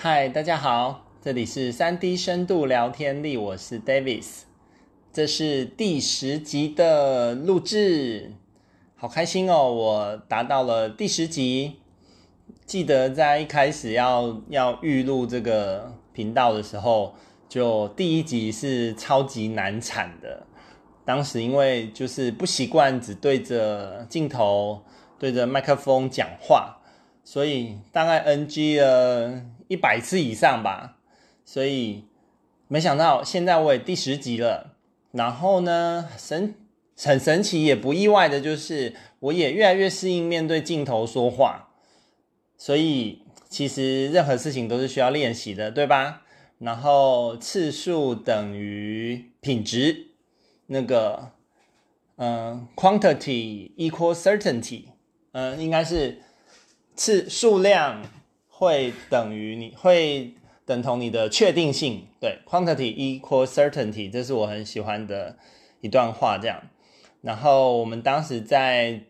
嗨，大家好，这里是三 D 深度聊天力，我是 Davis，这是第十集的录制，好开心哦，我达到了第十集。记得在一开始要要预录这个频道的时候，就第一集是超级难产的，当时因为就是不习惯只对着镜头、对着麦克风讲话。所以大概 NG 了一百次以上吧，所以没想到现在我也第十集了。然后呢，神很神奇也不意外的就是，我也越来越适应面对镜头说话。所以其实任何事情都是需要练习的，对吧？然后次数等于品质，那个嗯、，quantity equal certainty，嗯、应该是。次数量会等于你会等同你的确定性，对，quantity equal certainty，这是我很喜欢的一段话。这样，然后我们当时在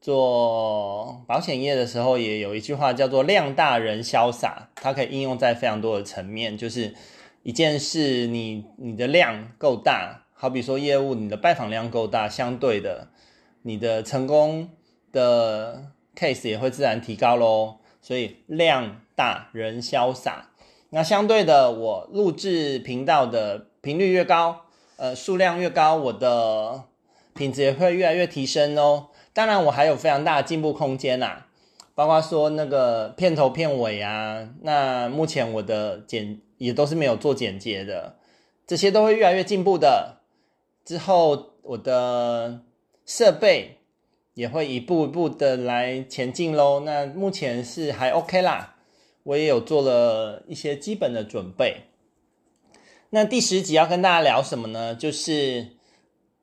做保险业的时候，也有一句话叫做“量大人潇洒”，它可以应用在非常多的层面，就是一件事你你的量够大，好比说业务你的拜访量够大，相对的你的成功的。case 也会自然提高喽，所以量大人潇洒。那相对的，我录制频道的频率越高，呃，数量越高，我的品质也会越来越提升哦。当然，我还有非常大的进步空间呐，包括说那个片头片尾啊，那目前我的剪也都是没有做剪接的，这些都会越来越进步的。之后我的设备。也会一步一步的来前进喽。那目前是还 OK 啦，我也有做了一些基本的准备。那第十集要跟大家聊什么呢？就是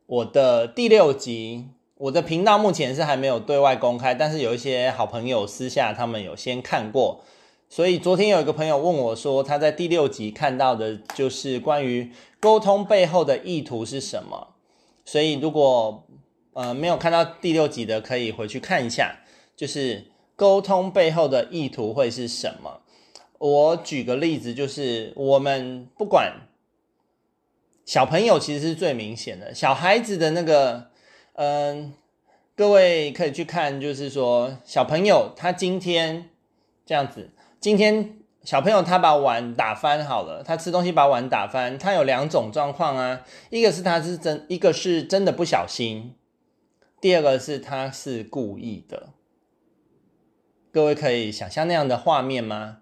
我的第六集。我的频道目前是还没有对外公开，但是有一些好朋友私下他们有先看过。所以昨天有一个朋友问我说，他在第六集看到的就是关于沟通背后的意图是什么。所以如果呃，没有看到第六集的可以回去看一下，就是沟通背后的意图会是什么？我举个例子，就是我们不管小朋友其实是最明显的，小孩子的那个，嗯、各位可以去看，就是说小朋友他今天这样子，今天小朋友他把碗打翻好了，他吃东西把碗打翻，他有两种状况啊，一个是他是真，一个是真的不小心。第二个是他是故意的，各位可以想象那样的画面吗？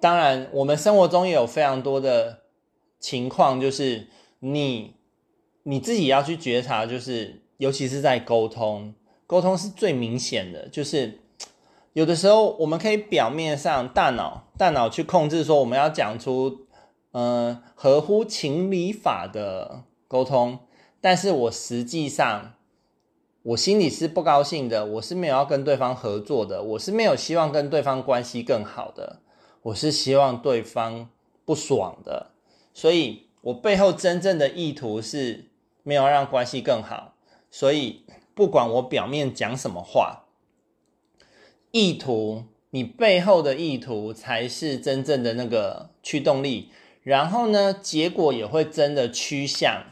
当然，我们生活中也有非常多的情况，就是你你自己要去觉察，就是尤其是在沟通，沟通是最明显的，就是有的时候我们可以表面上大脑大脑去控制说我们要讲出嗯、合乎情理法的沟通，但是我实际上。我心里是不高兴的，我是没有要跟对方合作的，我是没有希望跟对方关系更好的，我是希望对方不爽的，所以我背后真正的意图是没有让关系更好，所以不管我表面讲什么话，意图，你背后的意图才是真正的那个驱动力，然后呢，结果也会真的趋向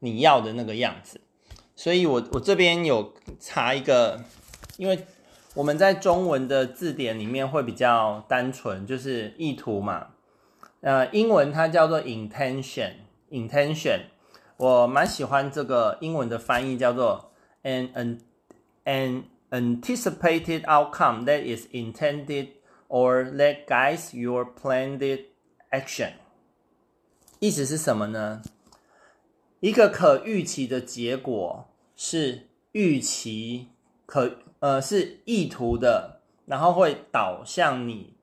你要的那个样子。所以我，我这边有查一个，因为我们在中文的字典里面会比较单纯，就是意图嘛。呃，英文它叫做 intention，intention。我蛮喜欢这个英文的翻译，叫做 an an an anticipated outcome that is intended or that guides your planned action。意思是什么呢？一个可预期的结果是预期可呃是意图的，然后会导向你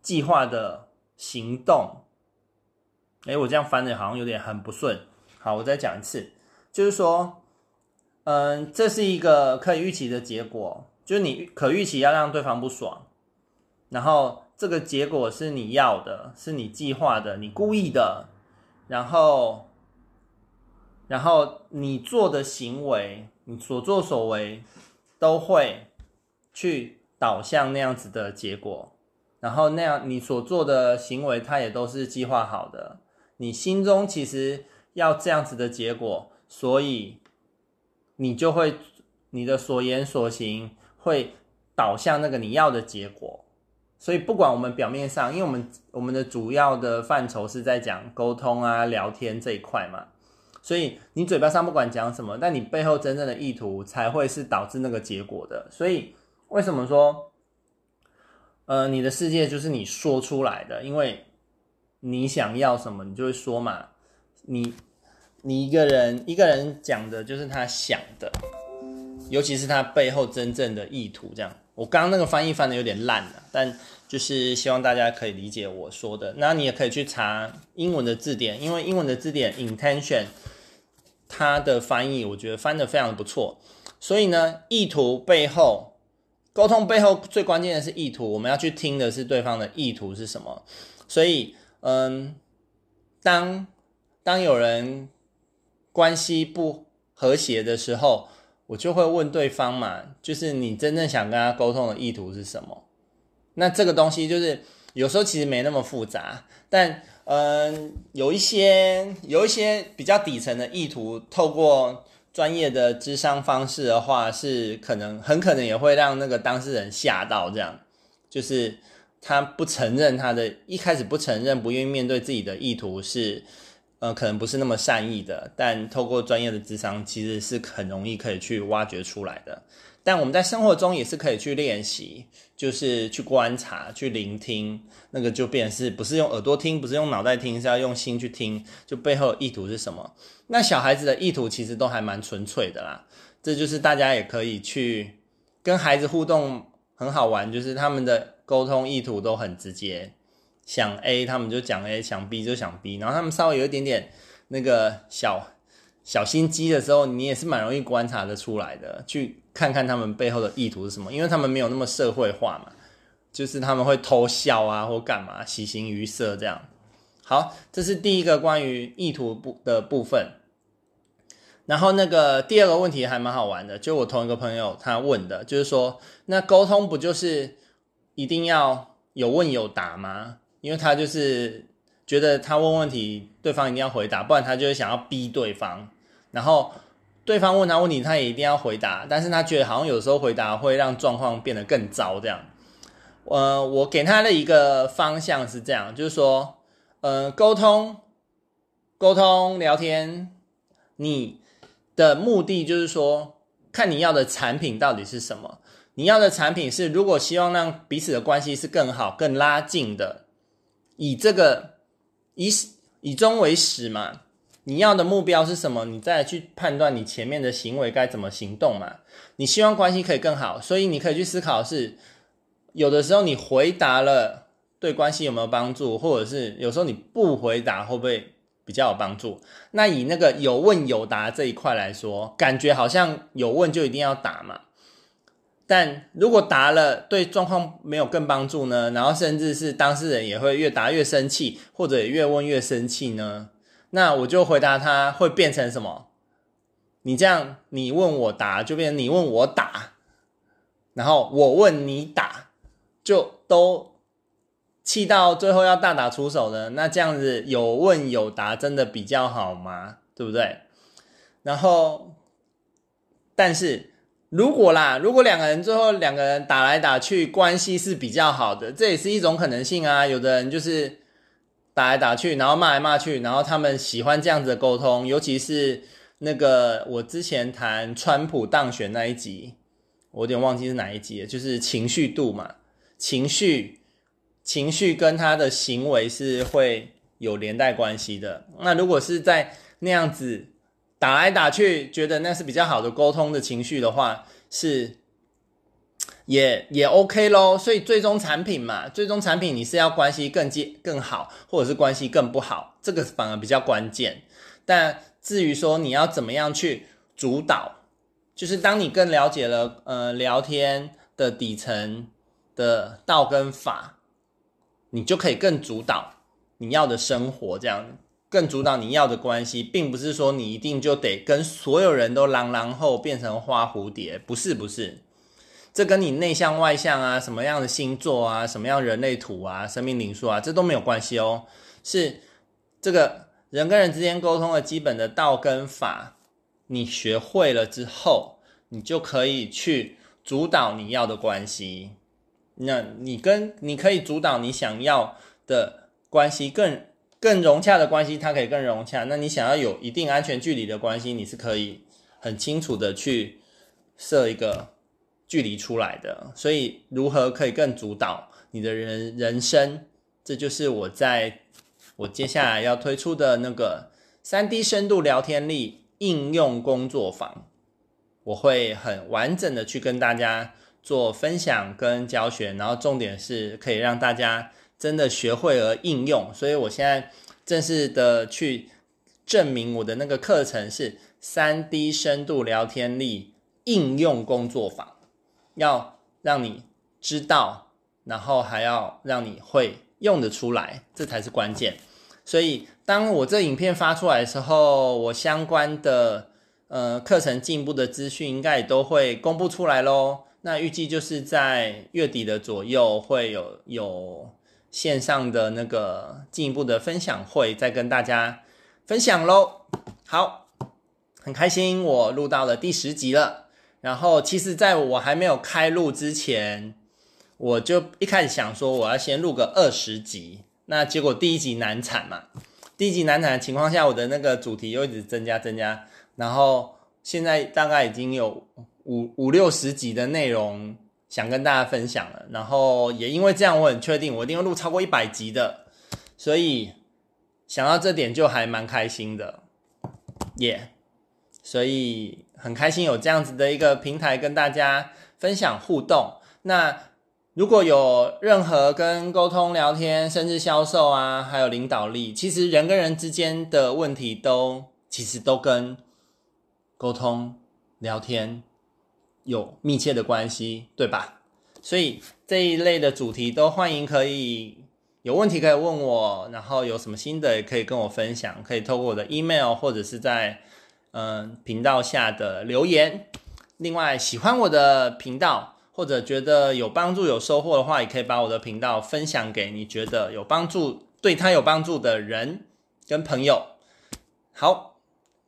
计划的行动。诶，我这样翻的好像有点很不顺。好，我再讲一次，就是说，嗯，这是一个可以预期的结果，就是你可预期要让对方不爽，然后这个结果是你要的，是你计划的，你故意的，然后。然后你做的行为，你所作所为，都会去导向那样子的结果。然后那样你所做的行为，它也都是计划好的。你心中其实要这样子的结果，所以你就会你的所言所行会导向那个你要的结果。所以不管我们表面上，因为我们我们的主要的范畴是在讲沟通啊、聊天这一块嘛，所以你嘴巴上不管讲什么，但你背后真正的意图才会是导致那个结果的。所以为什么说？呃，你的世界就是你说出来的，因为你想要什么，你就会说嘛。你你一个人一个人讲的就是他想的，尤其是他背后真正的意图。这样，我刚刚那个翻译翻的有点烂了，但就是希望大家可以理解我说的。那你也可以去查英文的字典，因为英文的字典 intention 它的翻译，我觉得翻的非常不错。所以呢，意图背后。沟通背后最关键的是意图，我们要去听的是对方的意图是什么。所以，嗯，当当有人关系不和谐的时候，我就会问对方嘛，就是你真正想跟他沟通的意图是什么？那这个东西就是有时候其实没那么复杂，但嗯，有一些有一些比较底层的意图，透过。专业的智商方式的话，是可能很可能也会让那个当事人吓到，这样就是他不承认他的一开始不承认，不愿意面对自己的意图是，呃，可能不是那么善意的，但透过专业的智商，其实是很容易可以去挖掘出来的。但我们在生活中也是可以去练习，就是去观察、去聆听，那个就变是不是用耳朵听，不是用脑袋听，是要用心去听，就背后意图是什么。那小孩子的意图其实都还蛮纯粹的啦，这就是大家也可以去跟孩子互动，很好玩，就是他们的沟通意图都很直接，想 A 他们就讲 A，想 B 就想 B，然后他们稍微有一点点那个小小心机的时候，你也是蛮容易观察的出来的，去。看看他们背后的意图是什么，因为他们没有那么社会化嘛，就是他们会偷笑啊或干嘛，喜形于色这样。好，这是第一个关于意图部的部分。然后那个第二个问题还蛮好玩的，就我同一个朋友他问的，就是说，那沟通不就是一定要有问有答吗？因为他就是觉得他问问题，对方一定要回答，不然他就会想要逼对方，然后。对方问他问题，他也一定要回答，但是他觉得好像有时候回答会让状况变得更糟，这样。呃，我给他的一个方向是这样，就是说，呃，沟通，沟通聊天，你的目的就是说，看你要的产品到底是什么。你要的产品是，如果希望让彼此的关系是更好、更拉近的，以这个以以终为始嘛。你要的目标是什么？你再去判断你前面的行为该怎么行动嘛。你希望关系可以更好，所以你可以去思考是，有的时候你回答了对关系有没有帮助，或者是有时候你不回答会不会比较有帮助？那以那个有问有答这一块来说，感觉好像有问就一定要答嘛。但如果答了对状况没有更帮助呢？然后甚至是当事人也会越答越生气，或者越问越生气呢？那我就回答他会变成什么？你这样，你问我答，就变成你问我答，然后我问你打，就都气到最后要大打出手的。那这样子有问有答，真的比较好吗？对不对？然后，但是如果啦，如果两个人最后两个人打来打去，关系是比较好的，这也是一种可能性啊。有的人就是。打来打去，然后骂来骂去，然后他们喜欢这样子的沟通，尤其是那个我之前谈川普当选那一集，我有点忘记是哪一集了，就是情绪度嘛，情绪情绪跟他的行为是会有连带关系的。那如果是在那样子打来打去，觉得那是比较好的沟通的情绪的话，是。也也 OK 咯，所以最终产品嘛，最终产品你是要关系更接更好，或者是关系更不好，这个反而比较关键。但至于说你要怎么样去主导，就是当你更了解了呃聊天的底层的道跟法，你就可以更主导你要的生活，这样更主导你要的关系，并不是说你一定就得跟所有人都狼狼后变成花蝴蝶，不是不是。这跟你内向外向啊，什么样的星座啊，什么样人类图啊，生命灵数啊，这都没有关系哦。是这个人跟人之间沟通的基本的道跟法，你学会了之后，你就可以去主导你要的关系。那你跟你可以主导你想要的关系更更融洽的关系，它可以更融洽。那你想要有一定安全距离的关系，你是可以很清楚的去设一个距离出来的。所以，如何可以更主导你的人人生？这就是我在我接下来要推出的那个三 D 深度聊天力应用工作坊，我会很完整的去跟大家。做分享跟教学，然后重点是可以让大家真的学会而应用。所以我现在正式的去证明我的那个课程是 3D 深度聊天力应用工作坊，要让你知道，然后还要让你会用得出来，这才是关键。所以当我这影片发出来的时候，我相关的呃课程进步的资讯应该也都会公布出来喽。那预计就是在月底的左右会有有线上的那个进一步的分享会，再跟大家分享喽。好，很开心我录到了第十集了。然后其实在我还没有开录之前，我就一开始想说我要先录个二十集。那结果第一集难产嘛，第一集难产的情况下，我的那个主题又一直增加增加，然后现在大概已经有。五五六十集的内容想跟大家分享了，然后也因为这样，我很确定我一定会录超过一百集的，所以想到这点就还蛮开心的，耶、所以很开心有这样子的一个平台跟大家分享互动。那如果有任何跟沟通、聊天，甚至销售啊，还有领导力，其实人跟人之间的问题都其实都跟沟通、聊天。有密切的关系，对吧？所以这一类的主题都欢迎，可以有问题可以问我，然后有什么新的也可以跟我分享，可以透过我的 email 或者是在嗯频道下的留言。另外，喜欢我的频道或者觉得有帮助、有收获的话，也可以把我的频道分享给你觉得有帮助、对他有帮助的人跟朋友。好，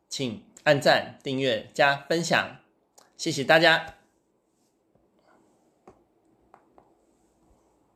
请按赞、订阅、加分享。谢谢大家。